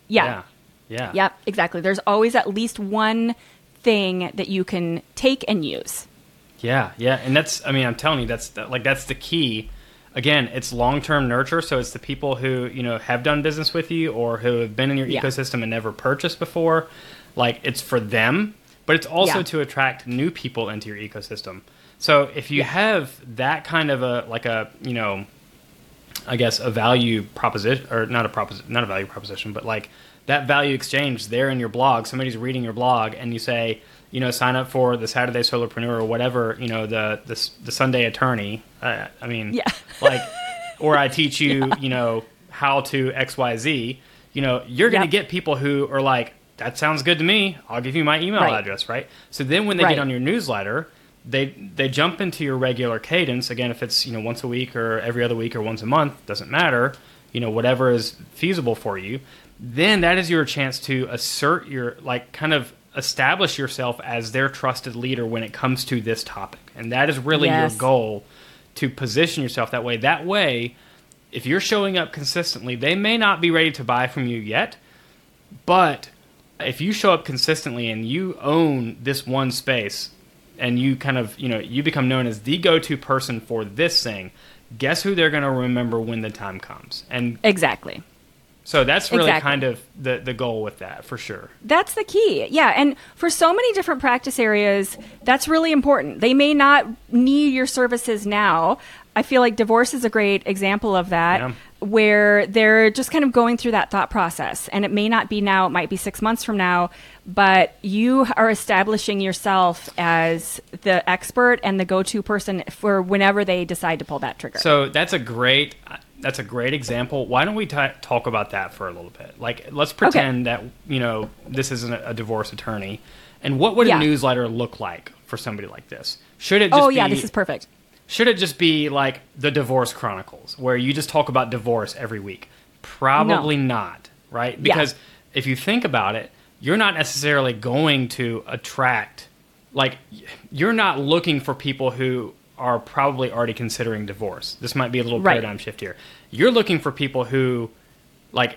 yeah. yeah. Yeah. Yep, exactly. There's always at least one thing that you can take and use. Yeah, yeah, and that's I mean I'm telling you that's the, like that's the key. Again, it's long-term nurture, so it's the people who, you know, have done business with you or who have been in your Yeah. ecosystem and never purchased before. Like it's for them, but it's also Yeah. to attract new people into your ecosystem. So if you Yeah. have that kind of a like a, you know, I guess a value proposition or not a proposition, not a value proposition, but like that value exchange there in your blog. Somebody's reading your blog, and you say, you know, sign up for the Saturday Solopreneur or whatever, you know, the the, the Sunday Attorney. Uh, I mean, Yeah. <laughs> like, or I teach you, you know, how to X Y Z. You know, you're going to Yep. get people who are like, that sounds good to me. I'll give you my email Right. address, right? So then when they Right. get on your newsletter, they they jump into your regular cadence again if it's you know once a week or every other week or once a month doesn't matter you know whatever is feasible for you then that is your chance to assert your like kind of establish yourself as their trusted leader when it comes to this topic and that is really Yes. your goal to position yourself that way that way if you're showing up consistently they may not be ready to buy from you yet but if you show up consistently and you own this one space and you kind of, you know, you become known as the go-to person for this thing, guess who they're going to remember when the time comes. And Exactly. So that's really Exactly. kind of the the goal with that, for sure. That's the key. Yeah. And for so many different practice areas, that's really important. They may not need your services now. I feel like divorce is a great example of that, Yeah. where they're just kind of going through that thought process. And it may not be now, it might be six months from now, but you are establishing yourself as the expert and the go to person for whenever they decide to pull that trigger. So that's a great that's a great example. Why don't we ta talk about that for a little bit? Like, let's pretend that you know this isn't a, a divorce attorney, and what would Yeah. a newsletter look like for somebody like this? Should it just oh, be, yeah, this is perfect. Should it just be like the Divorce Chronicles, where you just talk about divorce every week? Probably not, right? Yeah. Because if you think about it, you're not necessarily going to attract, like, you're not looking for people who are probably already considering divorce. This might be a little Right. paradigm shift here. You're looking for people who, like,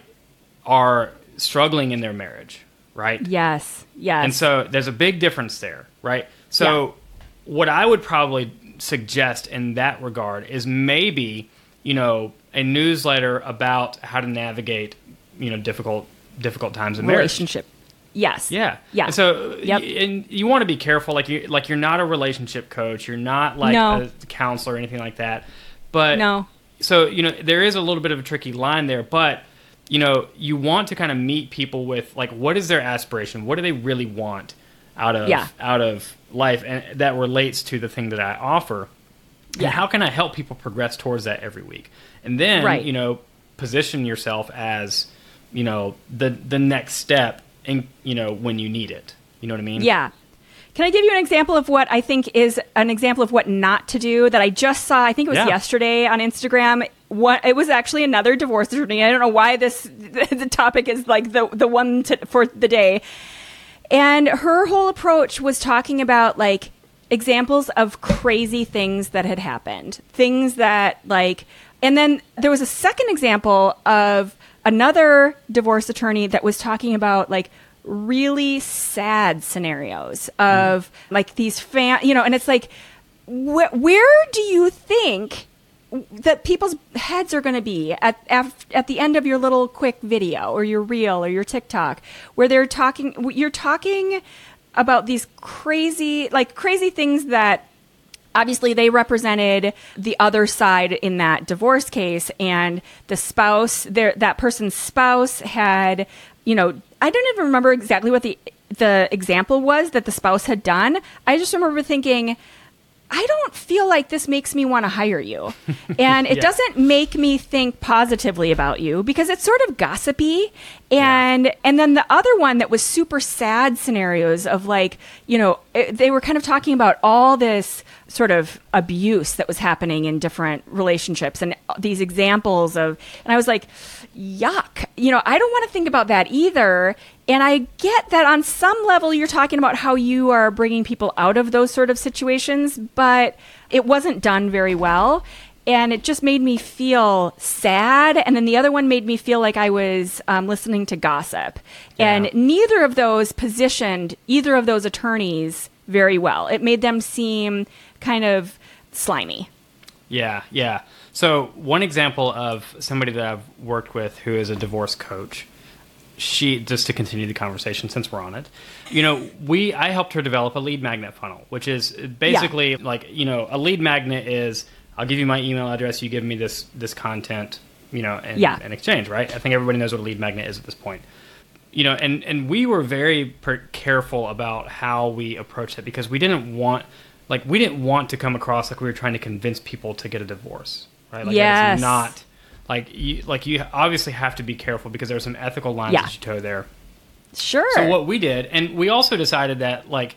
are struggling in their marriage, right? Yes. Yes. And so there's a big difference there, right? So what I would probably suggest in that regard is maybe, you know, a newsletter about how to navigate, you know, difficult difficult times in marriage. Yes. Yeah. Yeah. And so Yep. and you want to be careful like you like you're not a relationship coach, you're not like No. a counselor or anything like that. But No. so you know there is a little bit of a tricky line there but you know you want to kind of meet people with like what is their aspiration what do they really want out of Yeah. out of life and that relates to the thing that i offer Yeah. and how can i help people progress towards that every week and then Right. you know position yourself as you know the the next step in you know when you need it you know what i mean Yeah. Can I give you an example of what I think is an example of what not to do that I just saw? I think it was Yeah. yesterday on Instagram. what it was actually another divorce attorney. I don't know why this <laughs> the topic is like the the one to, for the day. And her whole approach was talking about like examples of crazy things that had happened. Things that like and then there was a second example of another divorce attorney that was talking about like really sad scenarios of mm. like these fan, you know, and it's like, wh- where do you think that people's heads are going to be at, at at the end of your little quick video or your reel or your TikTok, where they're talking, you're talking about these crazy, like crazy things that obviously they represented the other side in that divorce case and the spouse there that person's spouse had you know i don't even remember exactly what the the example was that the spouse had done i just remember thinking I don't feel like this makes me want to hire you. <laughs> And it yeah. doesn't make me think positively about you because it's sort of gossipy. And yeah. and then the other one that was super sad scenarios of like, you know, it, they were kind of talking about all this sort of abuse that was happening in different relationships and these examples of and I was like, yuck. You know, I don't want to think about that either. And I get that on some level you're talking about how you are bringing people out of those sort of situations, but it wasn't done very well. And it just made me feel sad. And then the other one made me feel like I was um, listening to gossip. Yeah. And neither of those positioned either of those attorneys very well. It made them seem kind of slimy. Yeah, yeah. So, one example of somebody that I've worked with who is a divorce coach, she just to continue the conversation since we're on it, you know, we I helped her develop a lead magnet funnel, which is basically yeah. like you know a lead magnet is I'll give you my email address, you give me this this content, you know, in, yeah. in exchange, right? I think everybody knows what a lead magnet is at this point you know, and and we were very per- careful about how we approached it because we didn't want, like, we didn't want to come across like we were trying to convince people to get a divorce, right? Like, yes. not like you like you obviously have to be careful because there are some ethical lines yeah. that you toe there. Sure. So what we did, and we also decided that like,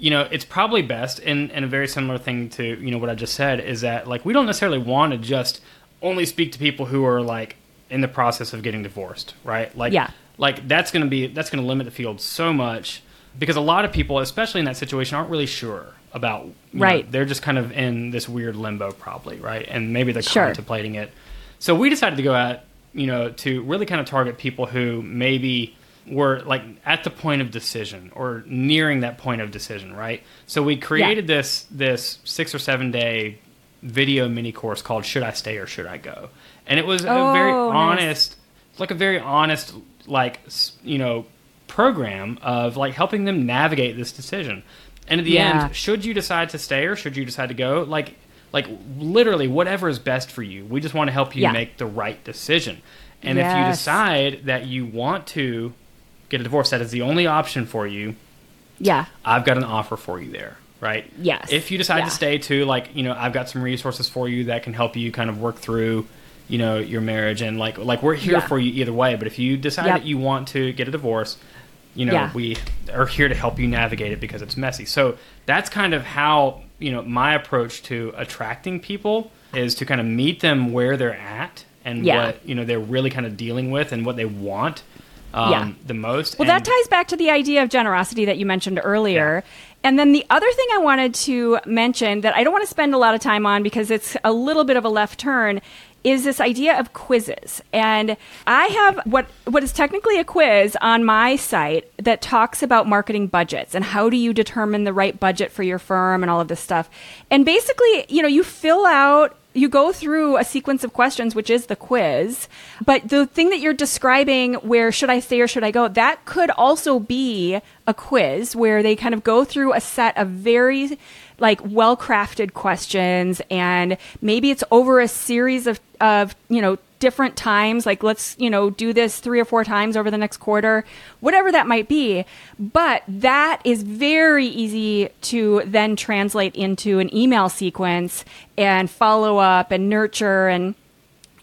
you know, it's probably best, and and a very similar thing to you know what I just said is that like we don't necessarily want to just only speak to people who are like in the process of getting divorced, right? Like, yeah like that's going to be that's going to limit the field so much because a lot of people, especially in that situation, aren't really sure about right. Know, they're just kind of in this weird limbo, probably right, and maybe they're sure. contemplating it. So we decided to go at you know to really kind of target people who maybe were like at the point of decision or nearing that point of decision, right? So we created yeah. this this six or seven day video mini course called "Should I Stay or Should I Go?" and it was oh, a very honest, nice. like a very honest like you know program of like helping them navigate this decision. And at the yeah. end, should you decide to stay or should you decide to go, like like literally whatever is best for you. We just want to help you yeah. make the right decision. And yes. if you decide that you want to get a divorce, that is the only option for you. Yeah. I've got an offer for you there, right? Yes. If you decide yeah. to stay too, like, you know, I've got some resources for you that can help you kind of work through you know your marriage and like like we're here yeah. for you either way but if you decide yep. that you want to get a divorce you know yeah. we are here to help you navigate it because it's messy so that's kind of how you know my approach to attracting people is to kind of meet them where they're at and what you know they're really kind of dealing with and what they want um, yeah. the most well and, that ties back to the idea of generosity that you mentioned earlier and then the other thing I wanted to mention that I don't want to spend a lot of time on because it's a little bit of a left turn is this idea of quizzes. And I have what what is technically a quiz on my site that talks about marketing budgets and how do you determine the right budget for your firm and all of this stuff. And basically, you know, you fill out you go through a sequence of questions, which is the quiz. But the thing that you're describing, where should I stay or should I go, that could also be a quiz where they kind of go through a set of very like well crafted questions and maybe it's over a series of, of you know different times like let's you know do this three or four times over the next quarter whatever that might be. But that is very easy to then translate into an email sequence and follow up and nurture and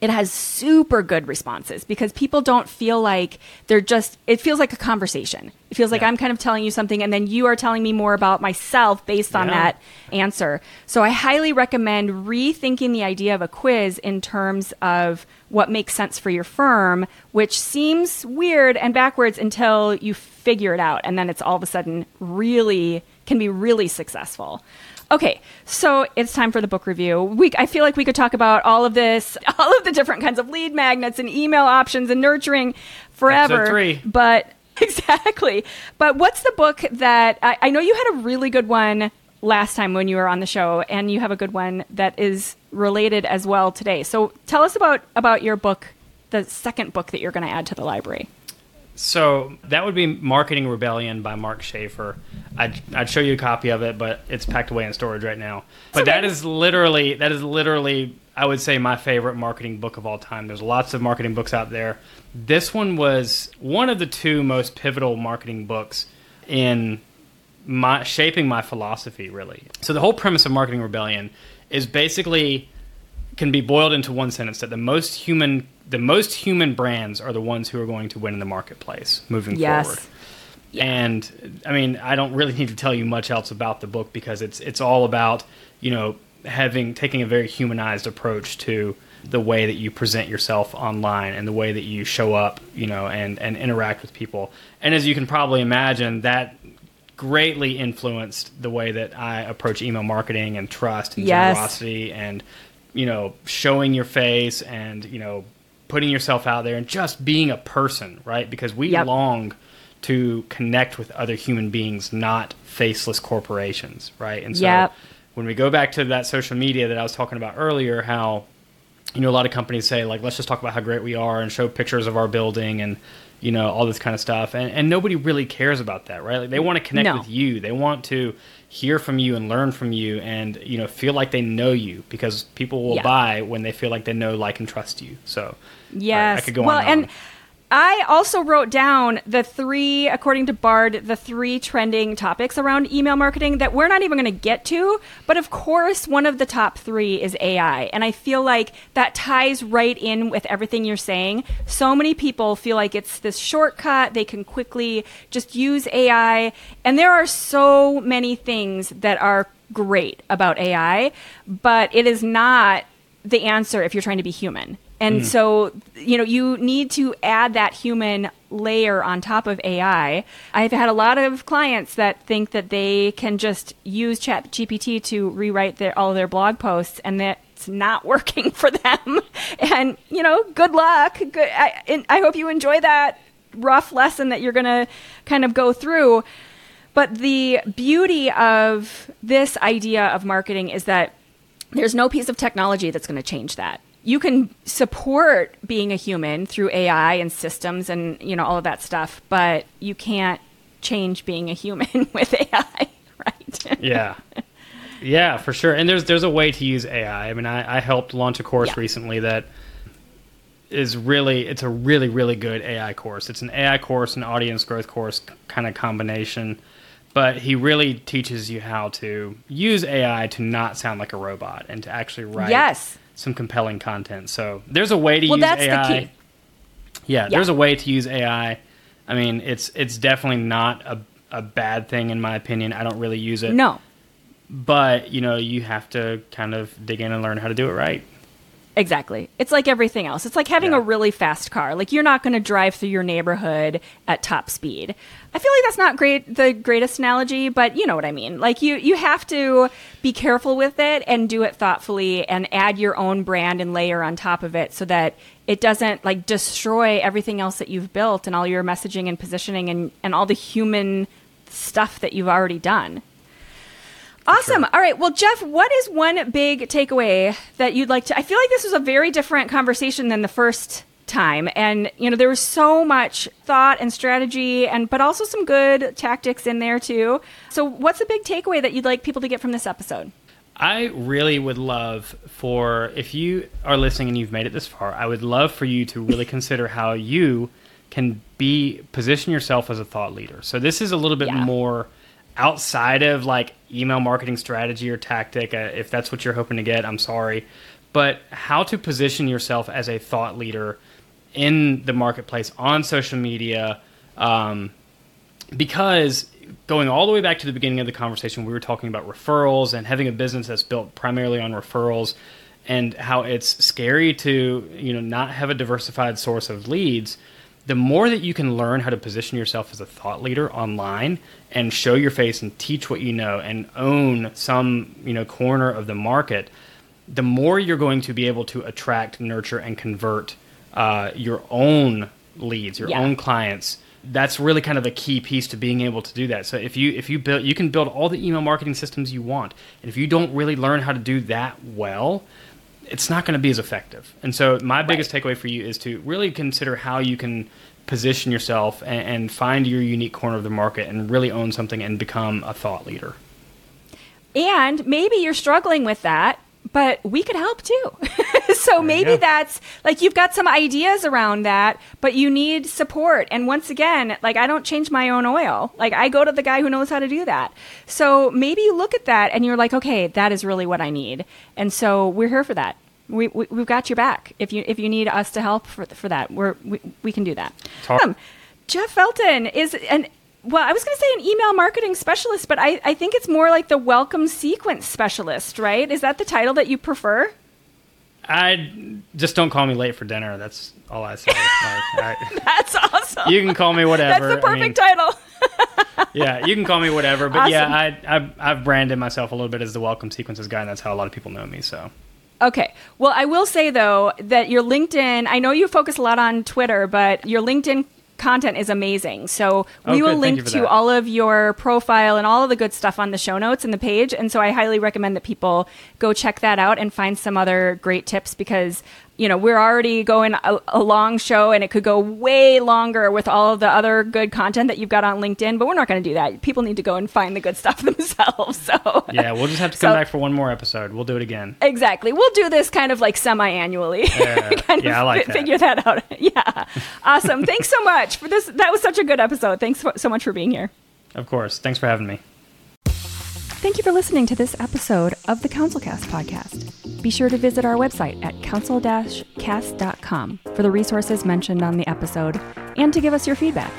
it has super good responses because people don't feel like they're just it feels like a conversation it feels like yeah. i'm kind of telling you something and then you are telling me more about myself based on yeah. that answer so i highly recommend rethinking the idea of a quiz in terms of what makes sense for your firm which seems weird and backwards until you figure it out and then it's all of a sudden really can be really successful Okay, so it's time for the book review. We, I feel like we could talk about all of this, <laughs> all of the different kinds of lead magnets and email options and nurturing forever. Episode three. But <laughs> exactly. But what's the book that I, I know you had a really good one last time when you were on the show, and you have a good one that is related as well today. So tell us about about your book, the second book that you're going to add to the library. So that would be Marketing Rebellion by Mark Schaefer. I'd, I'd show you a copy of it, but it's packed away in storage right now. But okay. that is literally that is literally I would say my favorite marketing book of all time. There's lots of marketing books out there. This one was one of the two most pivotal marketing books in my shaping my philosophy really. So the whole premise of Marketing Rebellion is basically can be boiled into one sentence that the most human the most human brands are the ones who are going to win in the marketplace moving yes. forward. Yeah. And I mean, I don't really need to tell you much else about the book because it's it's all about, you know, having taking a very humanized approach to the way that you present yourself online and the way that you show up, you know, and and interact with people. And as you can probably imagine, that greatly influenced the way that I approach email marketing and trust and yes. generosity and you know, showing your face and, you know, putting yourself out there and just being a person, right? Because we yep. long to connect with other human beings, not faceless corporations, right? And so yep. when we go back to that social media that I was talking about earlier, how you know a lot of companies say like let's just talk about how great we are and show pictures of our building and you know all this kind of stuff and, and nobody really cares about that right like they want to connect no. with you they want to hear from you and learn from you and you know feel like they know you because people will yeah. buy when they feel like they know like and trust you. So yes I could go well on and, and I also wrote down the three, according to Bard, the three trending topics around email marketing that we're not even going to get to. But of course, one of the top three is AI. And I feel like that ties right in with everything you're saying. So many people feel like it's this shortcut. They can quickly just use AI. And there are so many things that are great about AI, but it is not the answer if you're trying to be human. And mm. so, you know, you need to add that human layer on top of AI. I've had a lot of clients that think that they can just use ChatGPT to rewrite their, all their blog posts and that it's not <laughs> working for them. And, you know, good luck. Good, I, I hope you enjoy that rough lesson that you're going to kind of go through. But the beauty of this idea of marketing is that there's no piece of technology that's going to change that you can support being a human through AI and systems and you know all of that stuff, but you can't change being a human <laughs> with AI, right? yeah. Yeah, for sure. And there's there's a way to use AI. I mean, I, I helped launch a course yeah. recently that is really it's a really really good AI course. It's an AI course, an audience growth course kind of combination. But he really teaches you how to use AI to not sound like a robot and to actually write yes some compelling content. So there's a way to well, use that's AI. The key. Yeah, yeah, there's a way to use AI. I mean, it's it's definitely not a a bad thing in my opinion. I don't really use it. No. But, you know, you have to kind of dig in and learn how to do it right. Exactly. It's like everything else. It's like having yeah. a really fast car. Like you're not going to drive through your neighborhood at top speed. I feel like that's not great the greatest analogy, but you know what I mean. Like you you have to be careful with it and do it thoughtfully and add your own brand and layer on top of it so that it doesn't like destroy everything else that you've built and all your messaging and positioning and and all the human stuff that you've already done. Awesome. Sure. All right. Well, Jeff, what is one big takeaway that you'd like to? I feel like this was a very different conversation than the first time and you know there was so much thought and strategy and but also some good tactics in there too so what's the big takeaway that you'd like people to get from this episode i really would love for if you are listening and you've made it this far i would love for you to really consider how you can be position yourself as a thought leader so this is a little bit yeah. more outside of like email marketing strategy or tactic, uh, if that's what you're hoping to get, I'm sorry. but how to position yourself as a thought leader in the marketplace on social media. Um, because going all the way back to the beginning of the conversation, we were talking about referrals and having a business that's built primarily on referrals and how it's scary to, you know, not have a diversified source of leads. The more that you can learn how to position yourself as a thought leader online and show your face and teach what you know and own some, you know, corner of the market, the more you're going to be able to attract, nurture, and convert uh, your own leads, your yeah. own clients that's really kind of the key piece to being able to do that. So if you if you build you can build all the email marketing systems you want. And if you don't really learn how to do that well, it's not going to be as effective. And so my biggest takeaway for you is to really consider how you can position yourself and, and find your unique corner of the market and really own something and become a thought leader. And maybe you're struggling with that but we could help too. <laughs> so maybe that's like you've got some ideas around that, but you need support. And once again, like I don't change my own oil. Like I go to the guy who knows how to do that. So maybe you look at that and you're like, okay, that is really what I need. And so we're here for that. We, we have got your back. If you if you need us to help for for that, we're we, we can do that. Um, Jeff Felton is an well, I was going to say an email marketing specialist, but I, I think it's more like the welcome sequence specialist, right? Is that the title that you prefer? I just don't call me late for dinner. That's all I say. <laughs> like, I, That's awesome. You can call me whatever. That's the perfect I mean, title. <laughs> yeah, you can call me whatever. But awesome. yeah, I, I've, I've branded myself a little bit as the welcome sequences guy, and that's how a lot of people know me. So. Okay. Well, I will say though that your LinkedIn, I know you focus a lot on Twitter, but your LinkedIn content is amazing. So we oh, will link to that. all of your profile and all of the good stuff on the show notes and the page. And so I highly recommend that people go check that out and find some other great tips because you know, we're already going a, a, long show and it could go way longer with all of the other good content that you've got on LinkedIn, but we're not going to do that. People need to go and find the good stuff <laughs> themselves. So Yeah, we'll just have to come so, back for one more episode. We'll do it again. Exactly. We'll do this kind of like semi-annually. Yeah, <laughs> yeah I like that. Figure that out. <laughs> yeah. Awesome. Thanks so much for this. That was such a good episode. Thanks so much for being here. Of course. Thanks for having me. Thank you for listening to this episode of the CounselCast podcast. Be sure to visit our website at counsel-cast.com for the resources mentioned on the episode and to give us your feedback.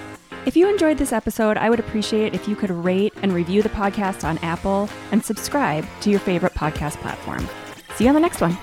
If you enjoyed this episode, I would appreciate if you could rate and review the podcast on Apple and subscribe to your favorite podcast platform. See you on the next one.